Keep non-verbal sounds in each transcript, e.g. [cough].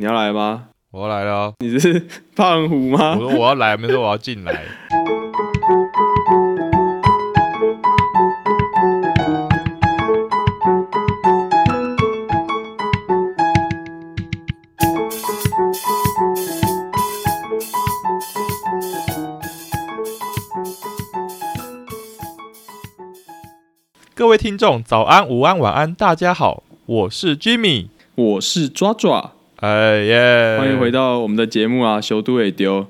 你要来吗？我要来了哦，你是胖虎吗？我说我要来，没说我要进来。各位听众，早安、午安、晚安，大家好，我是 Jimmy。我是抓抓，哎耶！欢迎回到我们的节目啊，修都也丢。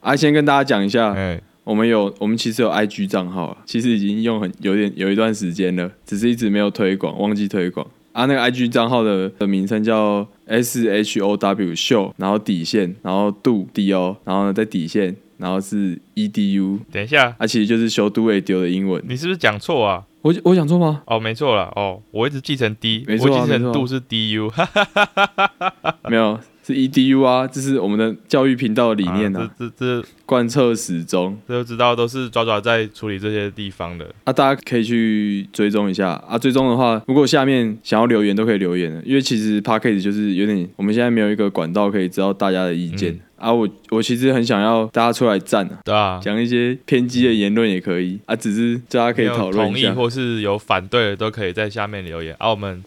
啊，先跟大家讲一下，哎，我们有我们其实有 IG 账号了，其实已经用很有点有一段时间了，只是一直没有推广，忘记推广。啊，那个 IG 账号的的名称叫 S H O W 秀，然后底线，然后 do D O，然后呢在底线，然后是 E D U，等一下，啊，其实就是修都也丢的英文。你是不是讲错啊？我我讲错吗？哦，没错了，哦，我一直记成 D，没错啊我记成度是 DU，哈哈哈哈哈哈。[laughs] [laughs] 没有，是 E D U 啊，这是我们的教育频道的理念啊，这这这贯彻始终。这都知道，都是爪爪在处理这些地方的。啊，大家可以去追踪一下啊。追踪的话，如果下面想要留言都可以留言的，因为其实 p a c k a g e 就是有点，我们现在没有一个管道可以知道大家的意见、嗯啊。我我其实很想要大家出来站啊，对啊，讲一些偏激的言论也可以啊，只是大家可以讨论。同意或是有反对的，都可以在下面留言。啊，我们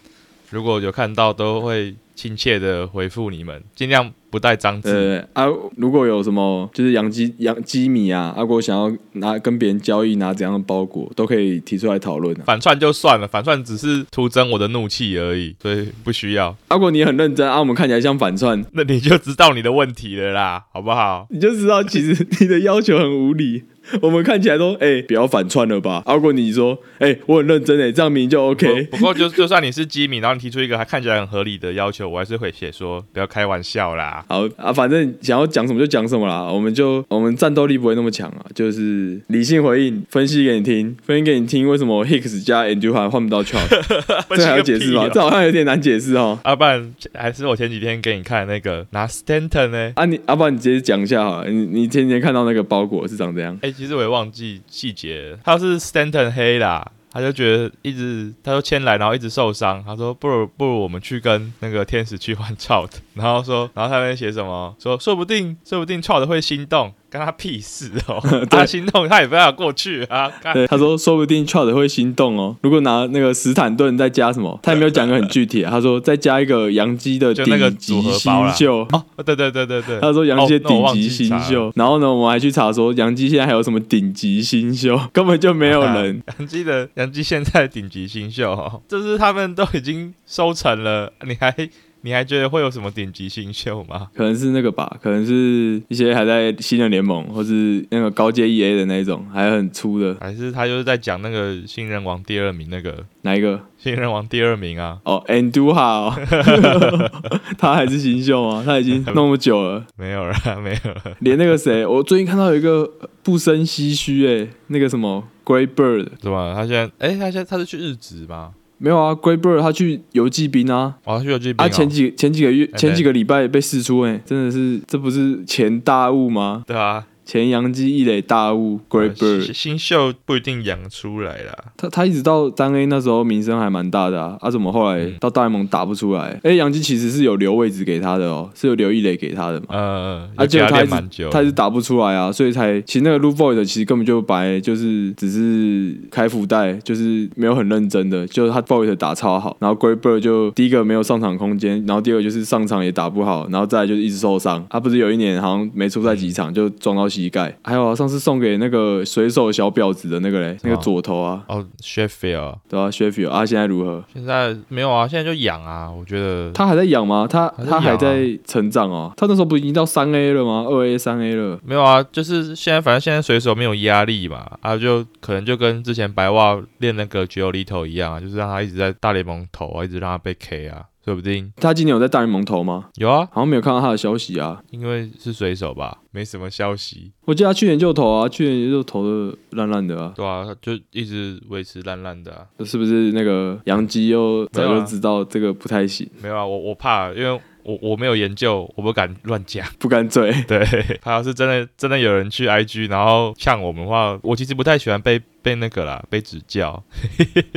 如果有看到，都会亲切的回复你们，尽量不带脏字。呃啊，如果有什么就是养鸡养鸡米啊，啊，如果想要拿跟别人交易拿怎样的包裹，都可以提出来讨论啊。反串就算了，反串只是徒增我的怒气而已，所以不需要。啊如果你很认真啊，我们看起来像反串，那你就知道你的问题了啦，好不好？你就知道其实你的要求很无理。我们看起来都哎、不要反串了吧？啊如果你说哎、我很认真哎、这样明明就 OK。不不过就就算你是机敏，然后你提出一个还看起来很合理的要求，我还是会写说不要开玩笑啦。好啊，反正想要讲什么就讲什么啦，我们就我们战斗力不会那么强啊，就是理性回应，分析给你听，分析给你听为什么 Hicks 加 Andrew 还换不到 Charles，[laughs] 这还要解释吗？吗？这好像有点难解释哦。啊，不然还是我前几天给你看那个拿 Stanton 呢？啊你，要、不然你直接讲一下好了，你你前几天看到那个包裹是长怎样？哎、其实我也忘记细节，他是 Stanton 黑啦。他就觉得一直，他说签来，然后一直受伤。他说不如不如我们去跟那个天使去换 [laughs] c h 然后说，然后他那边写什么？说说不定说不定 Child 会心动，跟他屁事哦！[laughs] 他心动他也不要过去啊！对，他说说不定 Charles 会心动哦。如果拿那个斯坦顿再加什么，他也没有讲个很具体、啊。他说再加一个杨基的就那个顶级组合新秀。哦，对对对对对，他说杨基的顶级新秀，然后呢，我们还去查说杨基现在还有什么顶级新秀，[laughs] 根本就没有人。[laughs] 杨基的杨基现在顶级新秀、哦，就是他们都已经收成了，你还你还觉得会有什么顶级新秀吗？可能是那个吧，可能是一些还在新人联盟或是那个高阶 EA 的那种，还很粗的还是他就是在讲那个新人王第二名那个哪一个？新人王第二名啊？哦，Anduha，[laughs] 哦他还是新秀吗？他已经那么久了。[laughs] 没有了，没有了。连那个谁，我最近看到有一个不生唏嘘哎，那个什么 Great Bird 是吧？他现在，哎、他现在他是去日职吗？没有啊，Great Bird 他去游骑兵啊，哦，他去游击兵、啊哦。前几前几个月哎前几个礼拜被试出哎，真的是这不是前大雾吗？对啊前洋基一垒大物 Great 新 Bird，新秀不一定养出来啦。他他一直到三 A 那时候名声还蛮大的啊，啊怎么后来嗯到大联盟打不出来？哎，洋基其实是有留位置给他的哦，是有留一垒给他的嘛。呃，啊，有给他结果他一直打不出来啊，所以才其实那个 Lu Void 其实根本就白就是只是开福袋，就是没有很认真的，就是他 Void 打超好，然后 Great Bird 就第一个没有上场空间，然后第二个就是上场也打不好，然后再来就是一直受伤。他不是有一年好像没出赛几场就撞到膝盖，还有啊，上次送给那个水手小婊子的那个嘞，那个左头啊，哦，Sheffield 对啊，Sheffield 啊，现在如何？现在没有啊，现在就养啊，我觉得他还在养吗？他还在养啊他还在成长哦。他那时候不已经到三 A 了吗？二 A、三 A 了。没有啊，就是现在反正现在水手没有压力嘛，啊就可能就跟之前白袜练那个 j o l i t o 一样啊，就是让他一直在大联盟投啊，一直让他被 K 啊，说不定他今年有在大联盟投吗？有啊，好像没有看到他的消息啊。因为是水手吧，没什么消息，我记得他去年就投啊，去年就投的烂烂的啊，对啊，他就一直维持烂烂的啊，是不是那个杨基又早就知道这个不太行，没有啊，我我怕，因为我我没有研究，我不敢乱讲。[laughs] 不敢嘴？对，他要是真的真的有人去 IG 然后呛我们的话，我其实不太喜欢被被那个啦，被指教，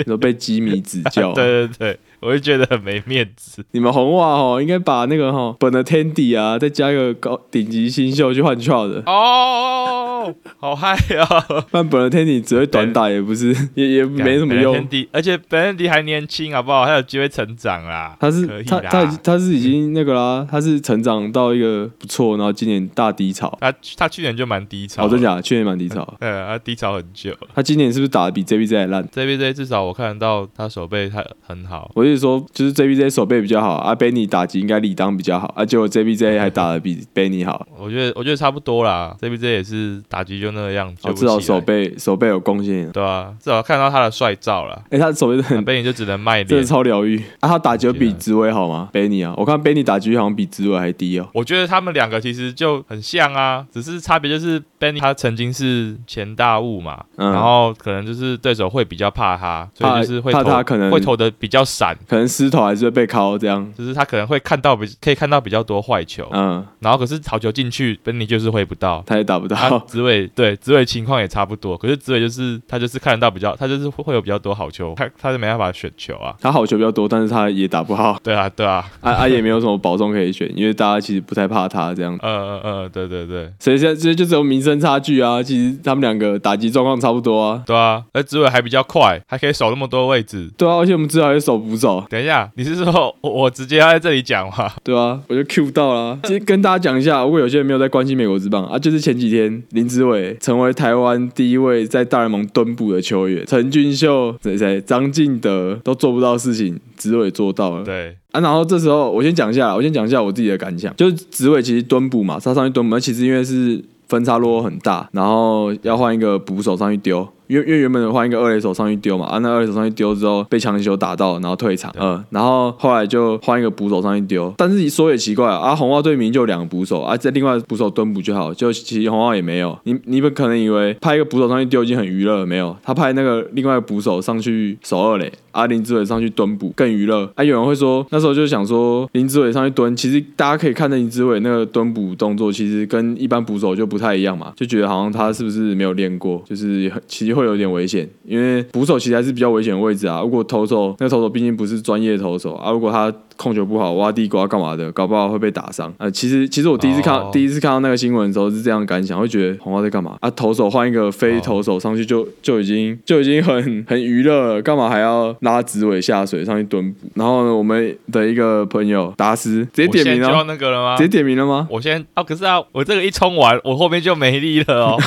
都被基米指教。[laughs] 对对对，我就觉得很没面子。[laughs] 你们红袜哦，应该把那个哈本的 Tandy 啊，再加一个高顶级新秀去换 Trout 哦，好嗨啊！但本的 Tandy 只会短打，也不是，也也没什么用。而且本 Tandy 还年轻，好不好？还有机会成长啦。他是他他他是已经那个啦，他是成长到一个不错，然后今年大低潮。他他去年就蛮低潮，真假？去年蛮低潮。[laughs] 对，他低潮很久。他今年是不是打的比 JBJ 还烂？JBJ 至少我看得到他手背他很好。我是说，就是 JBJ 手背比较好，啊，Benny 打击应该理当比较好，啊，结果 JBJ [laughs] 还打的比 Benny 好。我觉得我觉得差不多啦，JBJ 也是打击就那个样子，至少手背手背有贡献。对啊，至少看到他的帅照了。哎，他的手背很 Benny 就只能卖脸，真的超疗愈。啊，他打击比紫薇好吗？Benny 啊，我看 Benny 打击好像比紫薇还低哦。我觉得他们两个其实就很像啊，只是差别就是 Benny 他曾经是前大物嘛，然后可能就是对手会比较怕他，所以就是会怕他可能会投的比较散，可能失头还是会被敲这样，就是他可能会看到比可以看到比较多坏球，嗯，然后可是好球进去，Benny 就是挥不到，他也打不到。紫伟对紫伟情况也差不多，可是紫伟就是他就是看得到比较，他就是会有比较多好球，他他就没办法选球啊，他好球比较多，但是他也打不好。对啊对啊，啊啊也没有什么保送可以选，因为大家其实不太怕他这样。嗯嗯嗯，对对对，所以现在这就只有名声差距啊，其实他们两个打击状况差不多啊。对啊，而紫伟还比较快，还可以守那么多位置。对啊，而且我们至少也守不走。等一下，你是说我我直接要在这里讲吗？对啊，我就 Q 到了。其实跟大家讲一下，如果有些人没有在关心美国之棒啊，就是前几天林志伟成为台湾第一位在大联盟蹲捕的球员，陈俊秀谁谁张敬德都做不到事情，子伟做到了。对啊，然后这时候我先讲一下，我先讲一下我自己的感想，就是子伟其实蹲捕嘛，他上去蹲捕，其实因为是分差落很大，然后要换一个捕手上去丢。因为因为原本的换一个二垒手上去丢嘛，啊，那二垒手上去丢之后被强球打到，然后退场，嗯，然后后来就换一个捕手上去丢，但是说也奇怪啊，红袜队名就两个捕手，啊，在另外捕手蹲捕就好，就其实红袜也没有，你你们可能以为派一个捕手上去丢已经很娱乐了，没有，他派那个另外捕手上去守二垒，啊，林志伟上去蹲捕更娱乐，啊，有人会说那时候就想说林志伟上去蹲，其实大家可以看到林志伟那个蹲捕动作，其实跟一般捕手就不太一样嘛，就觉得好像他是不是没有练过，就是其实会有点危险。因为捕手其实还是比较危险的位置啊。如果投手那投手毕竟不是专业投手啊，如果他控球不好，挖地瓜干嘛的，搞不好会被打伤。呃，其实其实我第一次看到第一次看到那个新闻的时候是这样感想，会觉得红花在干嘛啊？投手换一个非投手上去就就已经就已经很很娱乐了，干嘛还要拉紫尾下水上去蹲捕？然后呢，我们的一个朋友达斯直接点名了，那个了吗？直接点名了吗？我先啊，可是啊，我这个一冲完，我后面就没力了哦。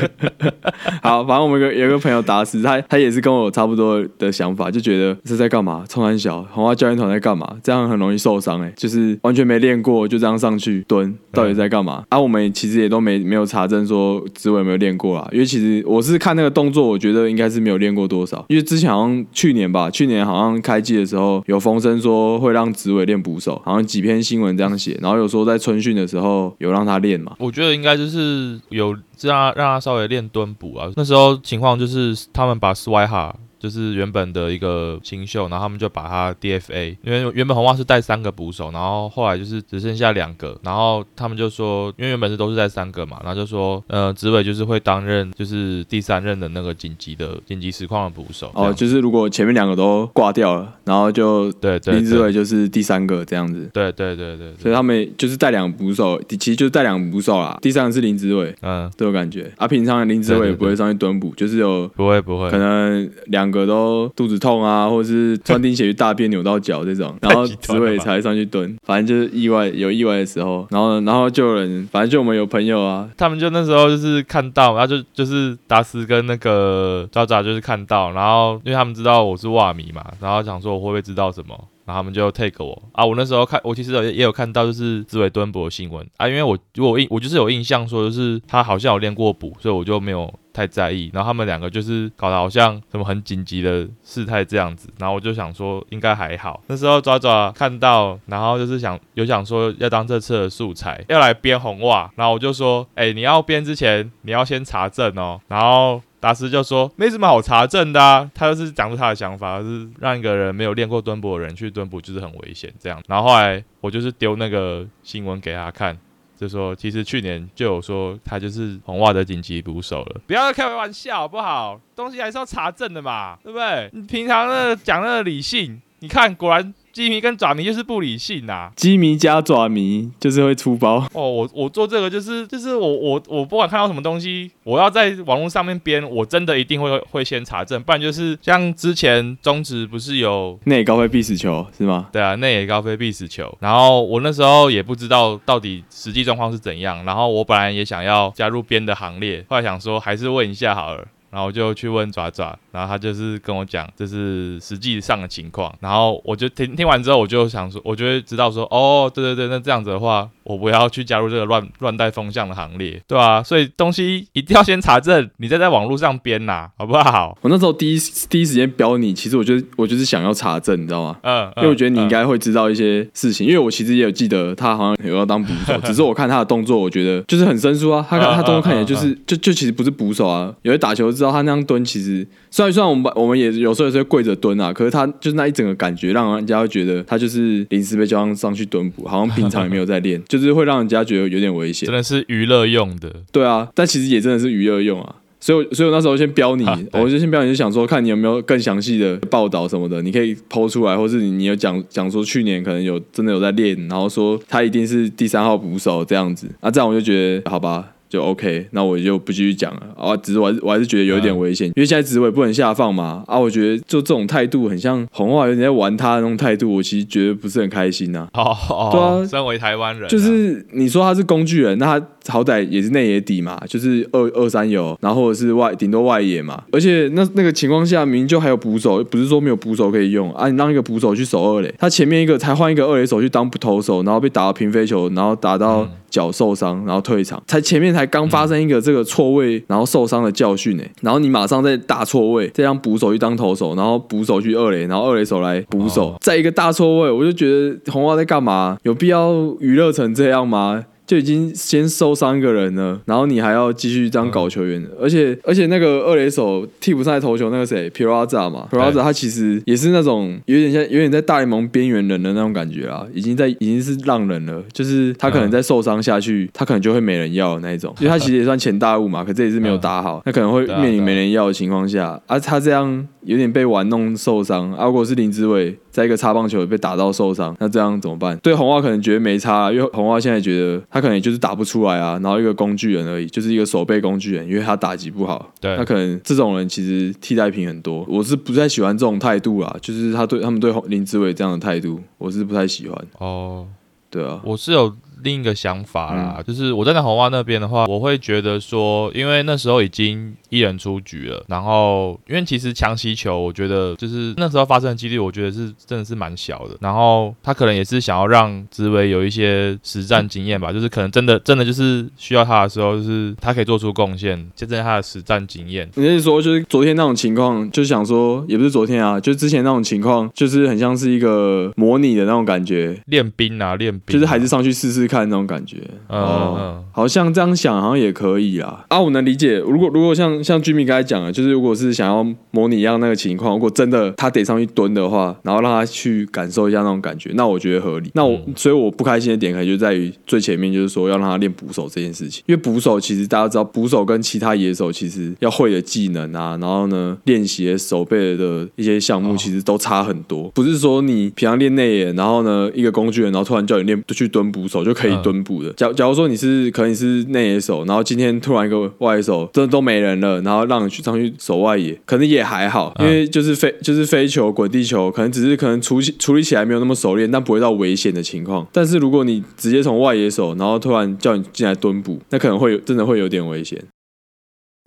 [laughs] 好，反正我们有有个朋友达斯，他他也是跟我差不多的想法，就觉得是在干嘛？冲完小红花教练团在干嘛？这样很容易受伤哎，就是完全没练过，就这样上去蹲，到底在干嘛？啊，我们其实也都没没有查证说紫伟有没有练过啊，因为其实我是看那个动作，我觉得应该是没有练过多少，因为之前好像去年吧，去年好像开季的时候有风声说会让紫伟练捕手，好像几篇新闻这样写，然后有说在春训的时候有让他练嘛，我觉得应该就是有。让他让他稍微练蹲捕啊。那时候情况就是他们把 s w i h a 就是原本的一个新秀，然后他们就把他 DFA，因为原本红袜是带三个捕手，然后后来就是只剩下两个，然后他们就说，因为原本是都是带三个嘛，然后就说，呃，紫伟就是会担任就是第三任的那个紧急的紧急实况的捕手。哦，就是如果前面两个都挂掉了，然后就对对林志伟就是第三个这样子。对对对对，所以他们就是带两个捕手，其实就是带两个捕手啦，第三个是林志伟，嗯，都有感觉。啊，平常林志伟也不会上去蹲捕，就是有不会不会，可能两。个都肚子痛啊，或者是穿钉鞋去大便扭到脚这种，[laughs] 然后紫伟才上去蹲，反正就是意外有意外的时候，然后然后就有人，反正就我们有朋友啊，他们就那时候就是看到，然后就就是达斯跟那个渣渣就是看到，然后因为他们知道我是袜迷嘛，然后想说我会不会知道什么。然后他们就 take 我啊！我那时候看，我其实也也有看到，就是紫伟敦博的新闻啊。因为我如果印，我就是有印象说，就是他好像有练过补，所以我就没有太在意。然后他们两个就是搞得好像什么很紧急的事态这样子，然后我就想说应该还好。那时候爪爪看到，然后就是想有想说要当这次的素材，要来编红袜，然后我就说，哎，你要编之前你要先查证哦，然后。大师就说没什么好查证的，他就是讲出他的想法，是让一个人没有练过蹲捕的人去蹲捕就是很危险这样。然后后来我就是丢那个新闻给他看，就说其实去年就有说他就是红袜的紧急捕手了，不要开玩笑好不好？东西还是要查证的嘛，对不对？你平常那讲那个理性，你看果然。基迷跟爪迷就是不理性呐，鸡迷加爪迷就是会出包哦。我我做这个就是就是我我我不管看到什么东西，我要在网络上面编，我真的一定会会先查证，不然就是像之前中职不是有内高飞必死球是吗？对啊，内野高飞必死球。然后我那时候也不知道到底实际状况是怎样，然后我本来也想要加入编的行列，后来想说还是问一下好了。然后我就去问爪爪，然后他就是跟我讲这是实际上的情况，然后我就听听完之后，我就想说，我就会知道说，哦，对对对，那这样子的话，我不要去加入这个乱乱带风向的行列，对啊，所以东西一定要先查证，你再在网络上编呐，好不好？我那时候第一第一时间标你，其实我觉得我就是想要查证，你知道吗？嗯，因为我觉得你应该会知道一些事情，因为我其实也有记得他好像有要当捕手，[laughs] 只是我看他的动作，我觉得就是很生疏啊，他他动作看起来就是就就其实不是捕手啊，有些打球。知道他那样蹲，其实虽然虽然我们我们也有时候也是跪着蹲啊，可是他就是那一整个感觉，让人家会觉得他就是临时被叫上上去蹲捕，好像平常也没有在练，[laughs] 就是会让人家觉得有点危险。真的是娱乐用的，对啊，但其实也真的是娱乐用啊。所以，所以我那时候先标你，[laughs] 我就先标你，就想说看你有没有更详细的报道什么的，你可以抛出来，或是你你有讲讲说去年可能有真的有在练，然后说他一定是第三号捕手这样子，那这样我就觉得好吧。就 OK，那我就不继续讲了啊。只是我还是我还是觉得有一点危险，因为现在职位不能下放嘛啊。我觉得就这种态度很像红袜有点在玩他的那种态度，我其实觉得不是很开心呐。哦，对啊，身为台湾人，就是你说他是工具人，那他好歹也是内野底嘛，就是二二三游，然后或者是外顶多外野嘛。而且那那个情况下，明明就还有捕手，不是说没有捕手可以用啊。你让一个捕手去守二垒，他前面一个才换一个二垒手去当捕投手，然后被打到平飞球，然后打到。脚受伤，然后退场，才前面才刚发生一个这个错位，然后受伤的教训呢，然后你马上再大错位，再让捕手去当投手，然后捕手去二垒，然后二垒手来捕手，再一个大错位，我就觉得红花在干嘛？有必要娱乐成这样吗？就已经先受伤一个人了，然后你还要继续这样搞球员，而且而且那个二垒手替补赛投球那个谁 a z a 嘛 a z a 他其实也是那种有点像有点在大联盟边缘人的那种感觉啊，已经在已经是浪人了，就是他可能在受伤下去，他可能就会没人要的那一种，[laughs] 因为他其实也算前大物嘛，可这也是没有打好，那可能会面临没人要的情况下，而他这样。有点被玩弄受伤，啊，如果是林志伟在一个擦棒球被打到受伤，那这样怎么办？对红袜可能觉得没差，因为红袜现在觉得他可能就是打不出来啊，然后一个工具人而已，就是一个守备工具人，因为他打击不好。对，他可能这种人其实替代品很多，我是不太喜欢这种态度啊，就是他对他们对林志伟这样的态度，我是不太喜欢。哦，对啊，我是有。另一个想法啦，就是我站在红袜那边的话，我会觉得说，因为那时候已经一人出局了，然后因为其实强袭球，我觉得就是那时候发生的几率，我觉得是真的是蛮小的。然后他可能也是想要让紫薇有一些实战经验吧，就是可能真的真的就是需要他的时候，就是他可以做出贡献，见证他的实战经验。你是说，就是昨天那种情况，就想说，也不是昨天啊，就之前那种情况，就是很像是一个模拟的那种感觉，练兵啊，练兵，就是还是上去试试。看那种感觉，哦，好像这样想好像也可以啊。啊，我能理解。如果如果像像居民刚才讲的，就是如果是想要模拟一样那个情况，如果真的他得上去蹲的话，然后让他去感受一下那种感觉，那我觉得合理。那我所以我不开心的点可能就在于最前面，就是说要让他练捕手这件事情。因为捕手其实大家知道，捕手跟其他野手其实要会的技能啊，然后呢练习手背的一些项目其实都差很多。不是说你平常练内野，然后呢一个工具人，然后突然叫你练去蹲捕手就。可以蹲捕的。假假如说你是可能你是内野手，然后今天突然一个外野手真的都没人了，然后让你去上去守外野，可能也还好，因为就是飞就是飞球滚地球，可能只是可能处处理起来没有那么熟练，但不会到危险的情况。但是如果你直接从外野手，然后突然叫你进来蹲捕，那可能会真的会有点危险。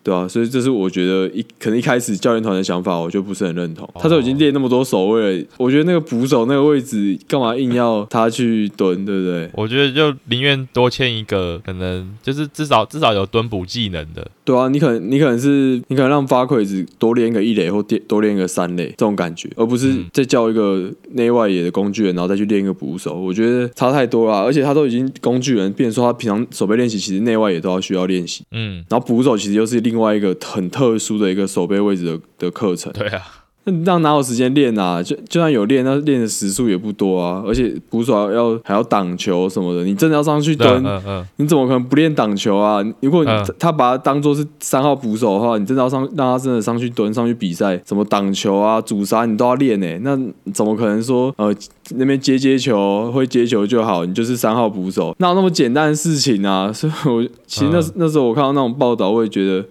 对啊，所以这是我觉得一可能一开始教练团的想法，我就不是很认同。他都已经练那么多守卫了，我觉得那个捕手那个位置，干嘛硬要他去蹲，对不对？我觉得就宁愿多签一个，可能就是至少至少有蹲捕技能的。对啊，你可能你可能是你可能让发奎子多练一个一垒或多练一个三垒这种感觉，而不是再叫一个内外野的工具人，然后再去练一个捕手。我觉得差太多了，而且他都已经工具人，变说他平常手背练习，其实内外野都要需要练习。嗯，然后捕手其实又是另外一个很特殊的一个手背位置的的课程。对啊。那你这样哪有时间练啊？就就算有练，那练的时数也不多啊。而且捕手要还要挡球什么的，你真的要上去蹲，嗯嗯，你怎么可能不练挡球啊？如果你、嗯他把他当做是三号捕手的话，你真的要上让他真的上去蹲上去比赛，什么挡球啊、阻杀你都要练呢、那怎么可能说呃那边接接球会接球就好？你就是三号捕手，哪有那么简单的事情啊？所以我其实那、嗯那时候我看到那种报道，我也觉得。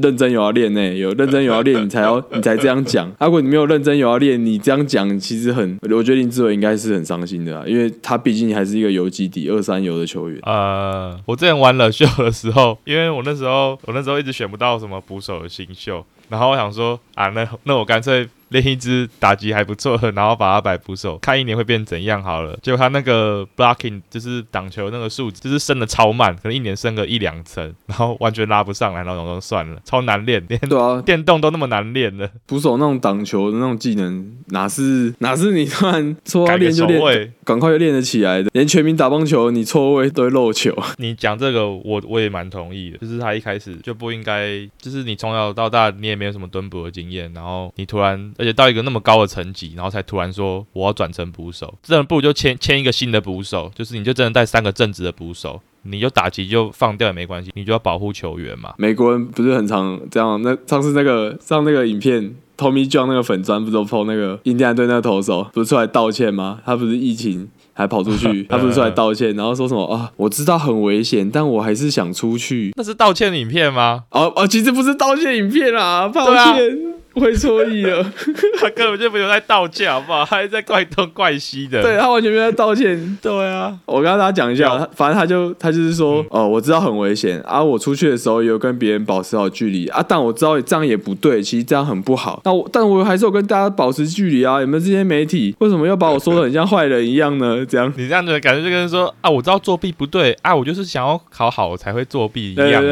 认真有要练呢、有认真有要练，你才要 [laughs] 你才这样讲。啊如果你没有认真有要练，你这样讲其实很，我觉得林志伟应该是很伤心的啊，因为他毕竟还是一个游击底二三游的球员。呃，我之前玩了秀的时候，[laughs] 因为我那时候我那时候一直选不到什么捕手的新秀，然后我想说啊，那那我干脆练一支打击还不错，然后把它摆捕手，看一年会变怎样好了。结果他那个 blocking 就是挡球那个数值，就是升的超慢，可能一年升个一两层，[laughs] 然后完全拉不上来，然后我说算了，超难练，连对啊，电动都那么难练的，捕手那种挡球的那种技能，哪是哪是你突然说要练就练，赶快就练得起来的。连全民打棒球，你错位都会漏球。[laughs] 你讲这个，我我也蛮同意的，就是他一开始就不应该，就是你从小到大你也没有什么蹲捕的经验，然后你突然，而且到一个那么高的层级，然后才突然说我要转成捕手，这不如就签签一个新的捕手，就是你就真的带三个正职的捕手，你就打击就放掉也没关系，你就要保护球员嘛。美国人不是很常这样？那上次那个上那个影片。Tommy John 那个粉砖不都 PO 那个印第安队那个投手不是出来道歉吗？他不是疫情还跑出去，他不是出来道歉，然后说什么啊？我知道很危险，但我还是想出去。那是道歉影片吗？哦哦，其实不是道歉影片啊，抱歉，[laughs] 会错意了。[laughs] 他根本就没有在道歉，好不好？他还在怪东怪西的。对他完全没有在道歉。[laughs] 对啊，我跟大家讲一下，他反正他就他就是说，哦，我知道很危险啊，我出去的时候也有跟别人保持好距离啊，但我知道这样也不对，其实这样很不好。那我但我还是有跟大家保持距离啊。你们这些媒体为什么要把我说的很像坏人一样呢？这样。你这样子的感觉就跟说啊，我知道作弊不对啊，我就是想要考好我才会作弊一样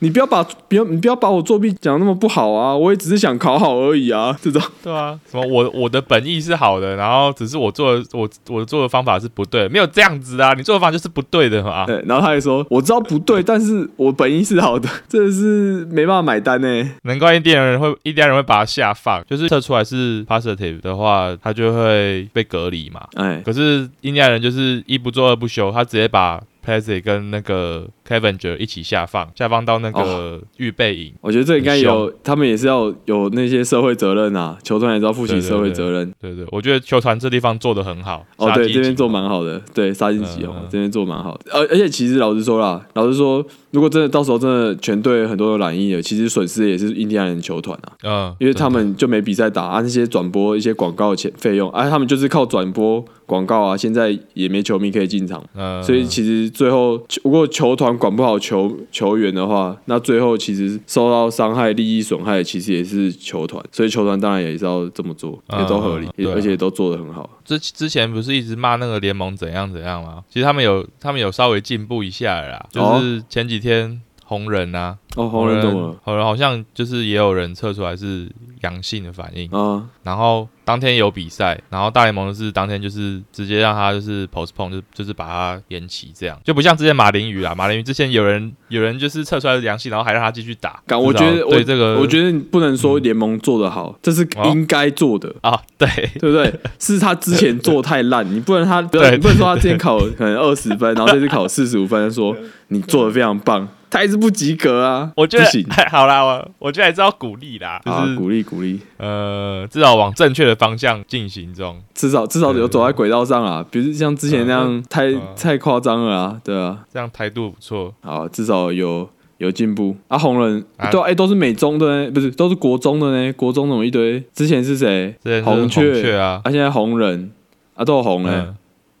你不要把不要你不要把我作弊讲那么不好啊！我也只是想考好而已啊，[laughs] 这种。对啊，什么我我的本意是好的，然后只是我做的我我做的方法是不对，没有这样子啊，你做的方法就是不对的嘛。对，然后他还说，我知道不对，但是我本意是好的，[laughs] 真的是没办法买单呢。难怪印第安人会印第安人会把它下放，就是测出来是 positive 的话，他就会被隔离嘛。哎，可是印第安人就是一不做二不休，他直接把 p l a z y 跟那个 Cavenger 一起下放，下放到那个预备营。我觉得这应该有，他们也是要有那些社会责任啊，球团也是要负起社会责任。对对，我觉得球团这地方做的很好。哦，对，这边做蛮好的，对，杀进吉嗯嗯红这边做蛮好的。而而且其实老实说啦，老实说，如果真的到时候真的全队很多有染疫了，其实损失也是印第安人球团啊，嗯，因为他们就没比赛打啊，那些转播一些广告钱费用，啊，他们就是靠转播广告啊，现在也没球迷可以进场。嗯，所以其实最后，不过球团管不好球球员的话，那最后其实受到伤害、利益损害，其实也是球团。所以球团当然也是要这么做，嗯也都合理，而且都做得很好。之之前不是一直骂那个联盟怎样怎样吗？其实他们有他们有稍微进步一下了就是前几天红人啊，哦，红人怎么了？红人好像就是也有人测出来是阳性的反应，啊，然后当天有比赛，然后大联盟是当天就是直接让他就是 postpone，就就是把它延期，这样。就不像之前马林鱼啊，[laughs] 马林鱼之前有人有人就是测出来是阳性，然后还让他继续打，干我觉得我对这个，我觉得你不能说联盟做得好，这是哦应该做的。啊，对，[laughs] 对不对？是他之前做太烂，[laughs] 你不能他不对。能你不能说他之前考可能二十分，然后这次考四十五分，说你做的非常棒，他还是不及格啊！我觉得不行好啦，我我觉得还是要鼓励啦，就啊，是鼓励鼓励，呃，至少往正确的方向进行中。至少至少有走在轨道上啊，比如像之前那样太嗯太夸张了啊，对啊，这样态度不错。好，至少有有进步啊。红人啊对啊，哎，都是美中的呢，不是都是国中的呢，国中怎么一堆。之前是谁？红红雀啊，啊，现在红人啊，都有红嘞。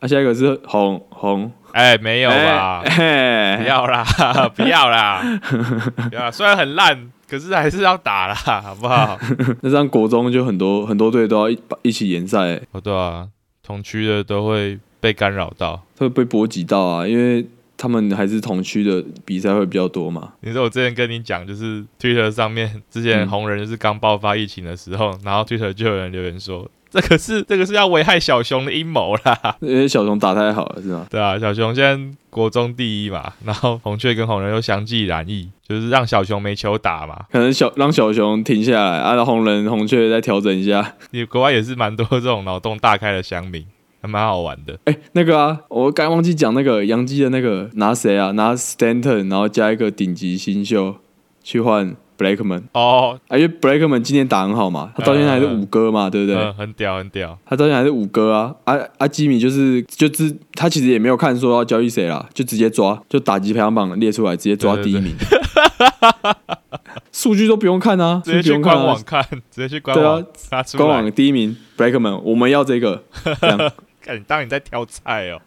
嗯，啊，下一个是红红，哎，没有吧？哎嘿不要啦，不要啦，[laughs] 不要啦！虽然很烂，可是还是要打啦，[laughs] 好不好？[laughs] 那这样国中就很多很多队都要一一起联赛、对啊，同区的都会被干扰到。会被波及到啊，因为他们还是同区的比赛会比较多嘛。你说我之前跟你讲，就是 Twitter 上面之前嗯红人就是刚爆发疫情的时候，然后 Twitter 就有人留言说。这个是这个是要危害小熊的阴谋啦。[laughs] 因为小熊打太好了，是吗？对啊，小熊现在国中第一嘛，然后红雀跟红人又相继染疫，就是让小熊没球打嘛。可能小让小熊停下来，啊，让红人红雀再调整一下。你国外也是蛮多这种脑洞大开的乡民，还蛮好玩的。哎、那个啊，我刚忘记讲那个杨基的那个拿谁啊？拿 Stanton，然后加一个顶级新秀去换 Blackman 哦，啊，因为 Blackman 今年打很好嘛，他到现在还是五哥嘛，对不对？嗯，很屌很屌。他到现在还是五哥啊，啊啊！基米就是就是他其实也没有看说要交易谁啦，就直接抓，就打击排行榜列出来，直接抓第一名，[laughs] 数据都 [laughs] 不用看啊，直接去官网，看，直接去官对啊网拿出官来。网第一名 Blackman，我们要这个，[laughs] 这样。看你当你在挑菜哦。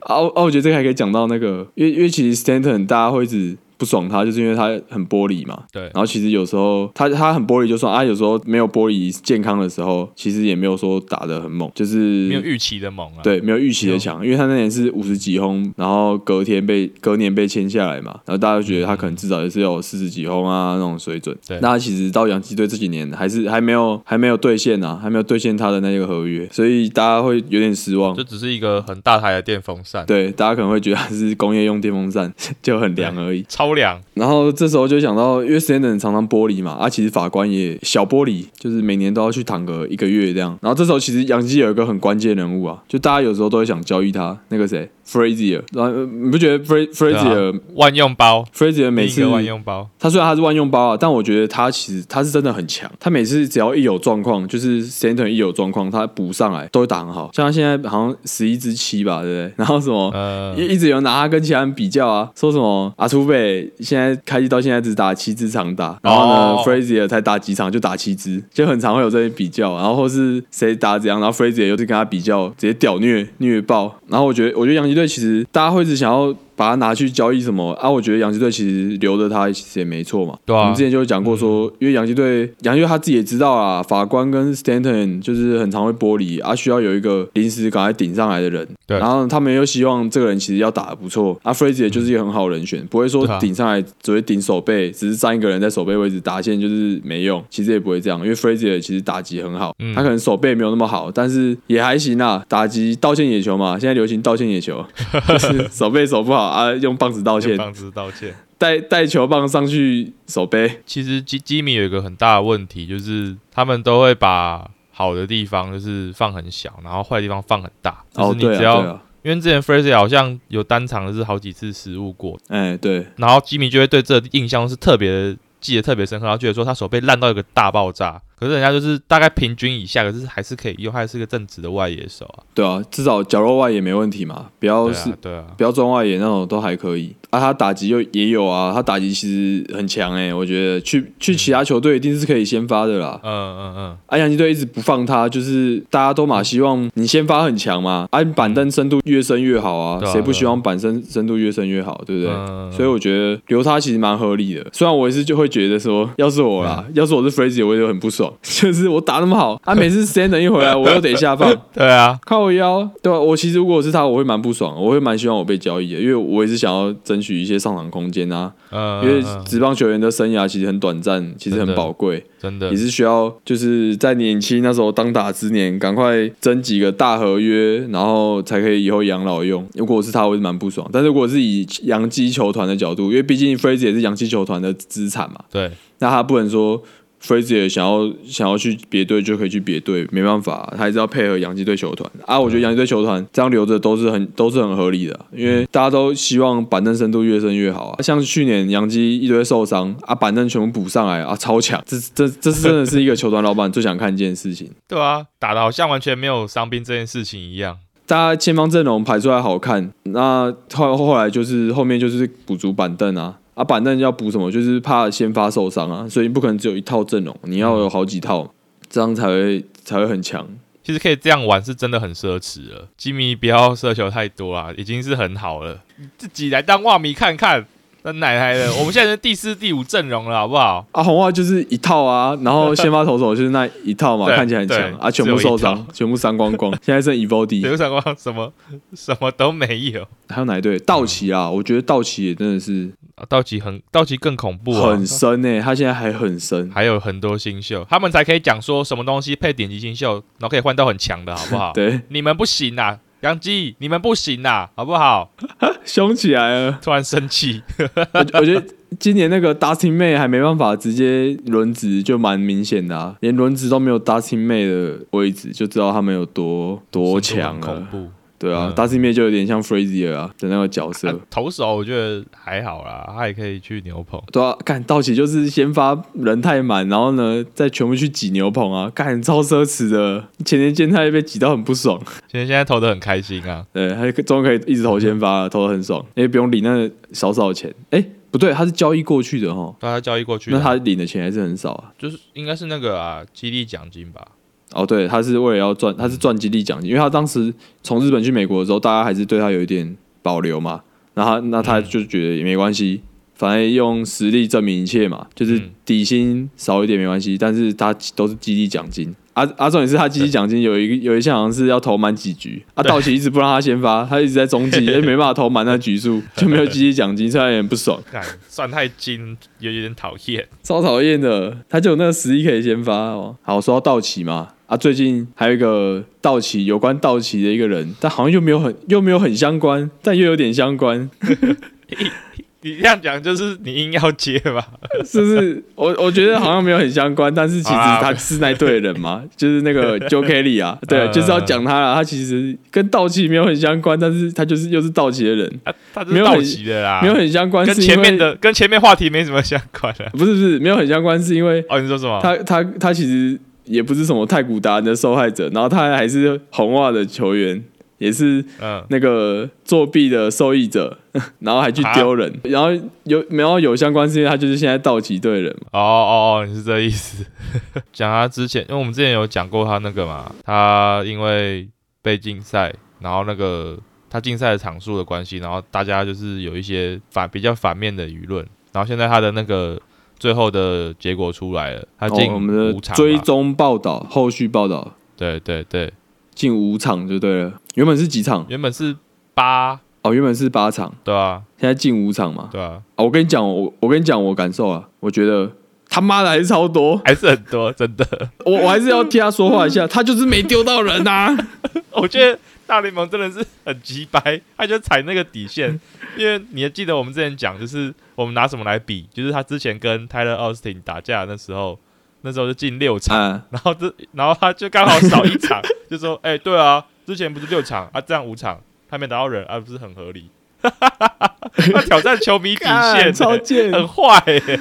啊，我啊，我觉得这个还可以讲到那个，因为因为其实 Stanton 大家会一直不爽他，就是因为他很玻璃嘛。对然后其实有时候他他很玻璃就算啊，有时候没有玻璃健康的时候，其实也没有说打的很猛，就是没有预期的猛啊。对没有预期的强，因为他那年是五十几轰，然后隔天被隔年被签下来嘛，然后大家就觉得他可能至少也是有四十几轰啊那种水准。对那他其实到洋基队这几年还是还没有还没有兑现啊，还没有兑现他的那个合约，所以大家会有点失望就。只是一个很大台的电风扇，对，大家可能会觉得它是工业用电风扇，[laughs] 就很凉而已。超凉。然后这时候就想到，因为 Stanton 常常玻璃嘛，啊，其实法官也小玻璃，就是每年都要去躺个一个月这样。然后这时候其实杨基有一个很关键人物啊，就大家有时候都会想交易他，那个谁 Frazier，然你不觉得 Fra 对啊 Frazier、万用包，Frazier 每次万用包，他虽然他是万用包啊，但我觉得他其实他是真的很强。他每次只要一有状况，就是 Stanton 一有状况，他补上来都会打很好。像他现在好像十一支七吧，对不对？然后什么？呃，一一直有人拿他跟其他人比较啊，说什么阿土贝现在开机到现在只打七支长打，然后呢、哦 Frazier 才打几场就打七支，就很常会有这些比较，然后或是谁打怎样，然后 Frazier 又是跟他比较，直接屌虐虐爆。然后我觉得，我觉得洋基队其实大家会一直想要。把它拿去交易什么啊？我觉得洋基队其实留着他其实也没错嘛。对啊我们之前就有讲过说，因为洋基队，洋基队他自己也知道啊，法官跟 Stanton 就是很常会剥离啊，需要有一个临时赶快顶上来的人。对然后他们又希望这个人其实要打得不错，啊，Frazier 就是一个很好的人选，不会说顶上来只会顶手背，只是站一个人在手背位置打线就是没用，其实也不会这样，因为 Frazier 其实打击很好，嗯他可能手背没有那么好，但是也还行啦，打击道歉野球嘛，现在流行道歉野球，[laughs] 就是手背手不好啊，用棒子道歉，用棒子道歉。带带球棒上去守杯，其实基基米有一个很大的问题，就是他们都会把好的地方就是放很小，然后坏地方放很大。就哦是，你只要，因为之前 Fraser 好像有单场是好几次失误过，哎，对，然后基米就会对这印象是特别记得特别深刻，然后觉得说他手背烂到一个大爆炸，可是人家就是大概平均以下，可是还是可以用，还是个正直的外野手啊。对啊，至少角落外野没问题嘛，不要对是啊，对啊，不要中外野那种都还可以。啊，他打击又也有啊，他打击其实很强哎、我觉得。去去其他球队一定是可以先发的啦。嗯嗯嗯，啊，洋基队一直不放他，就是大家都嘛希望你先发很强嘛，啊，板凳深度越深越好啊谁、不希望板深深度越深越好，对不对？嗯。所以我觉得留他其实蛮合理的，虽然我也是就会觉得说，要是我啦，嗯。要是我是 Frazier，我也很不爽，[laughs] 就是我打那么好，[laughs] 啊，每次 Stanton 一回来，我又得下放，[laughs] 对啊，靠我腰，对吧、我其实如果是他，我会蛮不爽，我会蛮希望我被交易的，因为我也是想要争取一些上场空间啊。嗯，因为职棒球员的生涯其实很短暂，其实很宝贵，真的。也是需要就是在年轻那时候当打之年，赶快争几个大合约，然后才可以以后养老用。如果我是他，我是蛮不爽。但是如果是以洋基球团的角度，因为毕竟 Fraser 也是洋基球团的资产嘛，对，那他不能说 Fraser 想要想要去别队就可以去别队，没办法，他还是要配合洋基队球团啊。我觉得洋基队球团这样留着都是很都是很合理的，因为大家都希望板凳深度越深越好啊。像去年洋基一堆受伤啊，板凳全部补上来啊，超强，这这这是真的是一个球团老板最想看见的事情。[laughs] 对啊，打的好像完全没有伤兵这件事情一样。大家前方阵容排出来好看，那后后来就是后面就是补足板凳啊，啊板凳要补什么？就是怕先发受伤啊，所以你不可能只有一套阵容，你要有好几套，这样才会才会很强。其实可以这样玩是真的很奢侈了。吉米不要奢求太多啦，已经是很好了。自己来当袜迷看看，那奶奶的，我们现在是第四、第五阵容了，好不好？啊，红袜就是一套啊，然后 [laughs] 先发投手就是那一套嘛，看起来很强啊，全部受伤，全部伤光光。现在剩 Evody，全部伤光什么什么都没有还有哪一队？道奇啊，我觉得道奇也真的是啊道奇很道奇更恐怖、啊，很深呢、他现在还很深。还有很多新秀，他们才可以讲说什么东西配顶级新秀，然后可以换到很强的，好不好？[laughs] 对，你们不行啊，杨基，你们不行啦，好不好？[laughs] 凶起来了。突然生气，[laughs] 我我觉得今年那个 Dustin May 还没办法直接轮值，就蛮明显的啊，连轮值都没有 Dustin May 的位置，就知道他们有多多强了。恐怖。对啊、嗯 d u s t i n May 就有点像 Frazier 啊的那个角色。啊投手我觉得还好啦，他也可以去牛棚。对啊，干道奇就是先发人太满，然后呢再全部去挤牛棚啊，干超奢侈的。前年健太被挤到很不爽，前天现在投的很开心啊，[laughs] 对，他终于可以一直投先发了，投的很爽，因为不用领那少少钱。哎、不对，他是交易过去的哈，大家交易过去的，那他领的钱还是很少啊。就是应该是那个啊激励奖金吧？哦，对，他是为了要赚，他是赚激励奖金，因为他当时从日本去美国的时候，大家还是对他有一点保留嘛。那他那他就觉得也没关系，反正用实力证明一切嘛，就是嗯底薪少一点没关系，但是他都是激励奖金。阿阿重点是他激励奖金有一个有一项好像是要投满几局，啊，道奇一直不让他先发，他一直在中继，[laughs] 也没办法投满那局数，就没有激励奖金，所以他有点不爽，算太精，有有点讨厌。超讨厌的。他就有那个实力可以先发哦。好，说到道奇嘛，啊，最近还有一个道奇有关道奇的一个人，但好像又没有很又没有很相关，但又有点相关，[laughs] 你这样讲就是你硬要接吧？[laughs] 是不是？我我觉得好像没有很相关，但是其实他是那队的人嘛，就是那个 [laughs] Joe Kelly 啊，对，嗯就是要讲他了。他其实跟道奇没有很相关，但是他就是又是道奇的人，啊，他这是道没有很奇的啦，没有很相关，跟是前面的跟前面话题没什么相关的。不是不是没有很相关，是因为哦，你说什么？他他他其实也不是什么太古达人的受害者，然后他还是红袜的球员，也是嗯，那个作弊的受益者，[laughs] 然后还去丢人，然后有然后有相关事件他就是现在道奇队的人嘛，哦哦哦，你是这意思？[laughs] 讲他之前，因为我们之前有讲过他那个嘛，他因为被禁赛，然后那个他禁赛的场数的关系，然后大家就是有一些反比较反面的舆论，然后现在他的那个最后的结果出来了，他进哦我们的追踪报道后续报道。对对对，进五场就对了，原本是几场？原本是八，哦，原本是八场，对啊，现在进五场嘛。对啊，啊，我跟你讲，我我跟你讲我感受啊，我觉得他妈的还是超多，还是很多，真的。我我还是要替他说话一下，他就是没丢到人啊。[laughs] 我觉得大联盟真的是很鸡掰，他就踩那个底线。因为你还记得我们之前讲，就是我们拿什么来比，就是他之前跟泰勒奥斯汀打架的那时候，那时候就进六场，啊，然后这然后他就刚好少一场，就说，哎、对啊，之前不是六场啊，这样五场他没打到人，啊、不是很合理。他挑战球迷底 [laughs] 线、干超贱。很坏、[laughs] 欸。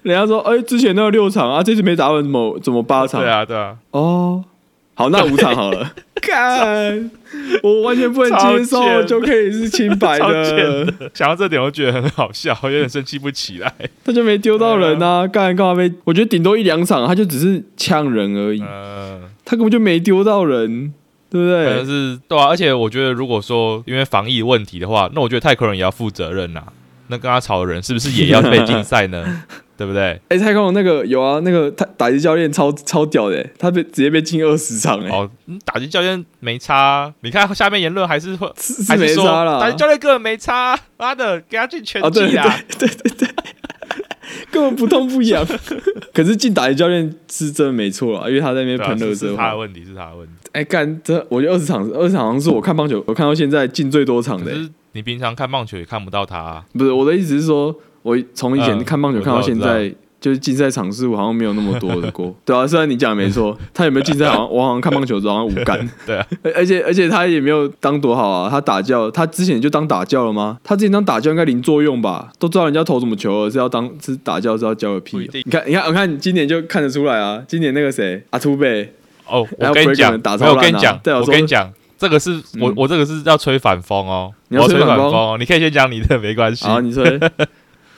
人家说，哎、之前那个六场啊，这次没打完，怎么怎么八场？对啊，对啊，哦，好，那五场好了。[laughs] 看，我完全不能接受，就可以是清白 [laughs] 超的，想到这点，我觉得很好笑，有点生气不起来。[laughs] 他就没丢到人啊，干干嘛被？我觉得顶多一两场，他就只是呛人而已，嗯。他根本就没丢到人，对不可能对？是对啊，而且我觉得，如果说因为防疫问题的话，那我觉得泰国人也要负责任呐、那跟他吵的人是不是也要被禁赛呢？对不对？哎、太空那个有啊，那个他打击教练超超屌的、他被直接被禁二十场、哎、哦，嗯打击教练没差啊，你看下面言论还是会还是说差啦，打击教练根本没差，妈的，给他进全啊，对对！对对对，[laughs] 根本不痛不痒。[laughs] 可是进打击教练是真的没错啊，因为他在那边喷热是色。是他的问题，是他的问题。哎，干这，我觉得二十场，二十场好像是我看棒球，我看到现在进最多场的、你平常看棒球也看不到他、啊，不是我的意思是说，我从以前嗯看棒球看到现在，就是竞赛场数好像没有那么多的过。[laughs] 对啊，虽然你讲的没错，他有没有竞赛，[laughs] 好像我好像看棒球的时候好像无感。[laughs] 对啊，而而且而且他也没有当多好啊，他打教，他之前就当打教了吗？他之前当打教应该零作用吧？都知道人家投什么球了，是要当是打教是要教个屁、你看你看我看今年就看得出来啊，今年那个谁？阿图贝，哦，我跟你讲，打超烂啊。我跟你讲，对我跟你讲，这个是我嗯。我这个是要吹反风哦，你要吹吹反风？反风哦，你可以先讲你的，没关系。好，你说。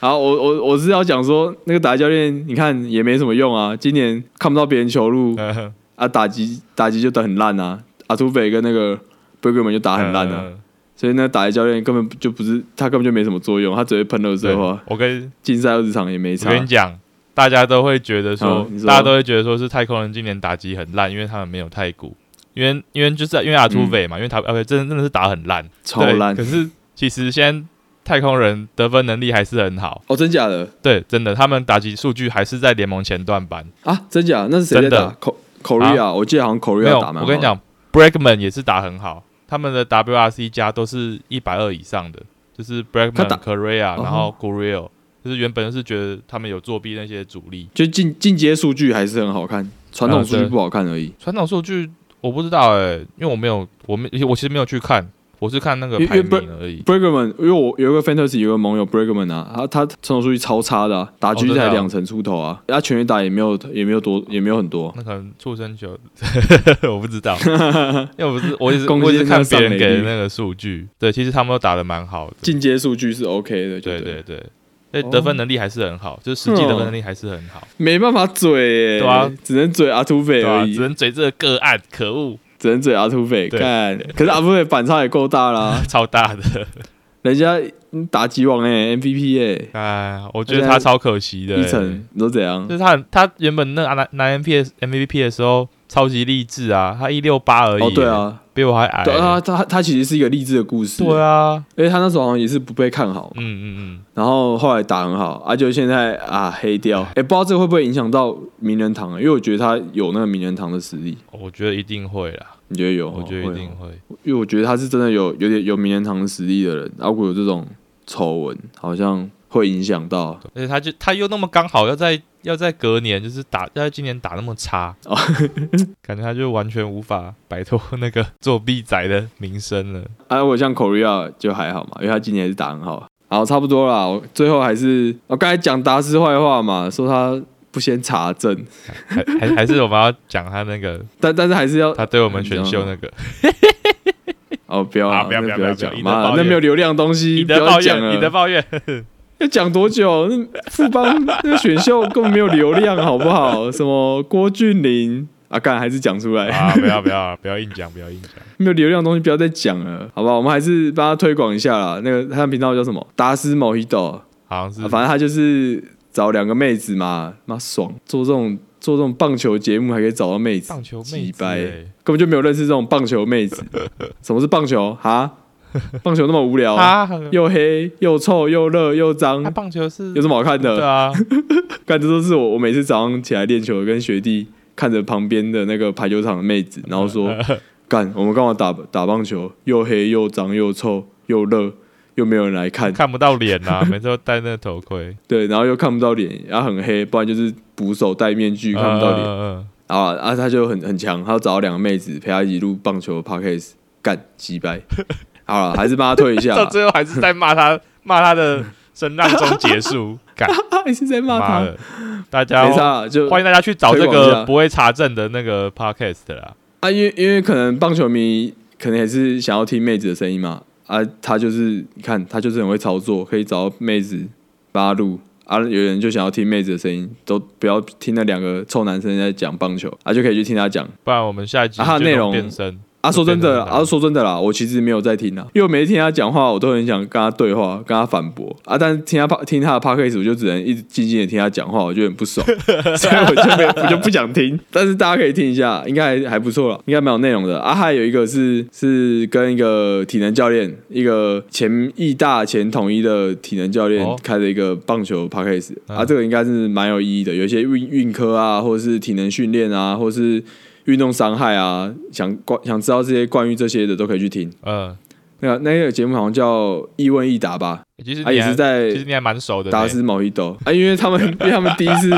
好，我我我是要讲说，那个打教练，你看也没什么用啊。今年看不到别人球路嗯啊，打击打击就打很烂啊。阿土匪跟那个 b e r g e r m a n 就打很烂啊，嗯所以那打击教练根本就不是他根本就没什么作用，他只会喷热对色话，我跟竞赛二十场也没我。跟你讲，大家都会觉得说大家都会觉得说是太空人今年打击很烂，因为他们没有太古，因为因为就是因为阿土匪嘛，因为他呃真的真的是打很烂，超烂可是其实现在太空人得分能力还是很好。哦，真假的对，真的，他们打击数据还是在联盟前段班。啊？真假？那是谁的打？Ko Korea，、我记得好像没 Korea，打蛮好的我跟你，讲，Bregman 也是打很好，他们的 WRC 加都是一百二以上的，就是 Bregman 他打、Korea，哦然后 Gurriel，就是原本是觉得他们有作弊那些主力。就进进阶数据还是很好看，传统数据不好看而已。传统数据我不知道哎、因为我没有，我没，我其实没有去看，我是看那个排名而已。Bregman，因为我有一个 Fantasy 有个盟友 Bregman 啊，他他传统数据超差的、啊，打局哦真的啊？才两成出头啊，他全员打也没有也没有多也没有很多。那可能畜生球，[laughs] 我不知道，[laughs] 因为我不是，我也是我也是看别人给的那个数据，对，其实他们都打的蛮好的，进阶数据是 OK 的，就对对对对，所以得分能力还是很好，就是实际得分能力还是很好，没办法嘴、欸，对啊，只能嘴阿土匪对吧、而已，只能嘴这个个案，可恶，只能嘴阿土匪对。干。可是阿土匪反差也够大啦，[laughs] 超大的，人家打击王哎、MVP 哎、哎，我觉得他超可惜的、一层你都怎样？就？是他很他原本那拿拿 MPS MVP 的时候超级励志啊，他一六八而已，哦，对，啊，比我还矮、对啊，他他其实是一个励志的故事，对，啊，因为他那时候好像也是不被看好，嗯嗯嗯，然后后来打很好，啊，就现在啊黑掉，哎，不知道这个会不会影响到名人堂啊？因为我觉得他有那个名人堂的实力，我觉得一定会啦，你觉得有？我觉得一定会。因为我觉得他是真的有有点有名人堂的实力的人，如果有这种丑闻，好像会影响到。而且他就他又那么刚好要在要在隔年就是打要在今年打那么差，哦 [laughs] 感觉他就完全无法摆脱那个作弊仔的名声了。啊，我像 Korea 就还好嘛，因为他今年也是打很好。好，差不多啦。我最后还是我刚才讲达斯坏话嘛，说他不先查证，还还还是我们要讲他那个 [laughs] 但但是还是要他对我们选秀那个 [laughs] 哦，不要啊，啊不要不要不要讲以，德报怨妈，那没有流量的东西，你不要的抱怨，讲了。你的抱怨，要讲多久？那富邦那个选秀根本没有流量，好不好？什么郭俊霖啊，干还是讲出来，啊！不要不要不要硬讲，不要硬讲。没有流量的东西不要再讲了，好不好？我们还是帮他推广一下啦。那个他的频道叫什么？达斯某一斗，好像是啊反正他就是找两个妹子嘛，妈爽，做这种做这种棒球节目还可以找到妹子，棒球妹子、根本就没有认识这种棒球妹子。什么是棒球？哈，[laughs] 棒球那么无聊，啊又黑又臭又热又脏他，棒球是有什么好看的？对啊，[laughs] 干这都是我我每次早上起来练球，跟学弟看着旁边的那个排球场的妹子，然后说 [laughs] 干我们干嘛打打棒球？又黑又脏又臭又热，又没有人来看，看不到脸呐、每次都戴那个头盔，对，然后又看不到脸，然后很黑，不然就是捕手戴面具看不到脸。啊啊，他就很很强，他要找到两个妹子陪他一起录棒球 podcast，干击败。好了，还是帮他退一下 [laughs] 到。最后还是在骂他，骂他的声浪中结束，干 [laughs] 还是在骂他，的！大家就欢迎大家去找这个不会查证的那个 podcast 啦。啊，因为因为可能棒球迷可能也是想要听妹子的声音嘛，啊，他就是你看他就是很会操作，可以找到妹子帮他录。啊，有人就想要听妹子的声音，都不要听那两个臭男生在讲棒球，啊，就可以去听他讲。不然我们下一集啊内容变身啊，说真的啊，说真的啦，我其实没有在听啊，因为我每次听他讲话，我都很想跟他对话，跟他反驳啊，但是听他听他的 podcast，我就只能一直静静的听他讲话，我就很不爽，[laughs] 所以我就没我就不想听。但是大家可以听一下，应该还还不错了，应该蛮有内容的啊。还有一个是是跟一个体能教练，一个前义大前统一的体能教练哦开的一个棒球 podcast 嗯啊，这个应该是蛮有意义的，有一些运运科啊，或者是体能训练啊，或者是。运动伤害啊，想关想知道这些关于这些的都可以去听。嗯，那个那个节目好像叫《一问一答》吧，啊其实你还也是在其实你还蛮熟的呢。达斯某一斗啊，因为他们 [laughs] 因为他们第一次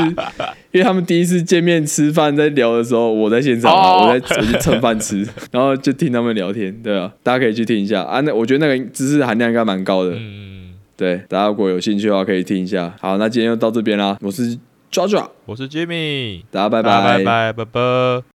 因为他们第一次见面吃饭在聊的时候，我在现场啊，哦我在我去蹭饭吃，[laughs] 然后就听他们聊天，对啊，大家可以去听一下啊。那我觉得那个知识含量应该蛮高的，嗯，嗯，对，大家如果有兴趣的话可以听一下。好，那今天就到这边啦，我是抓抓，我是 Jimmy，大家拜拜拜拜拜拜。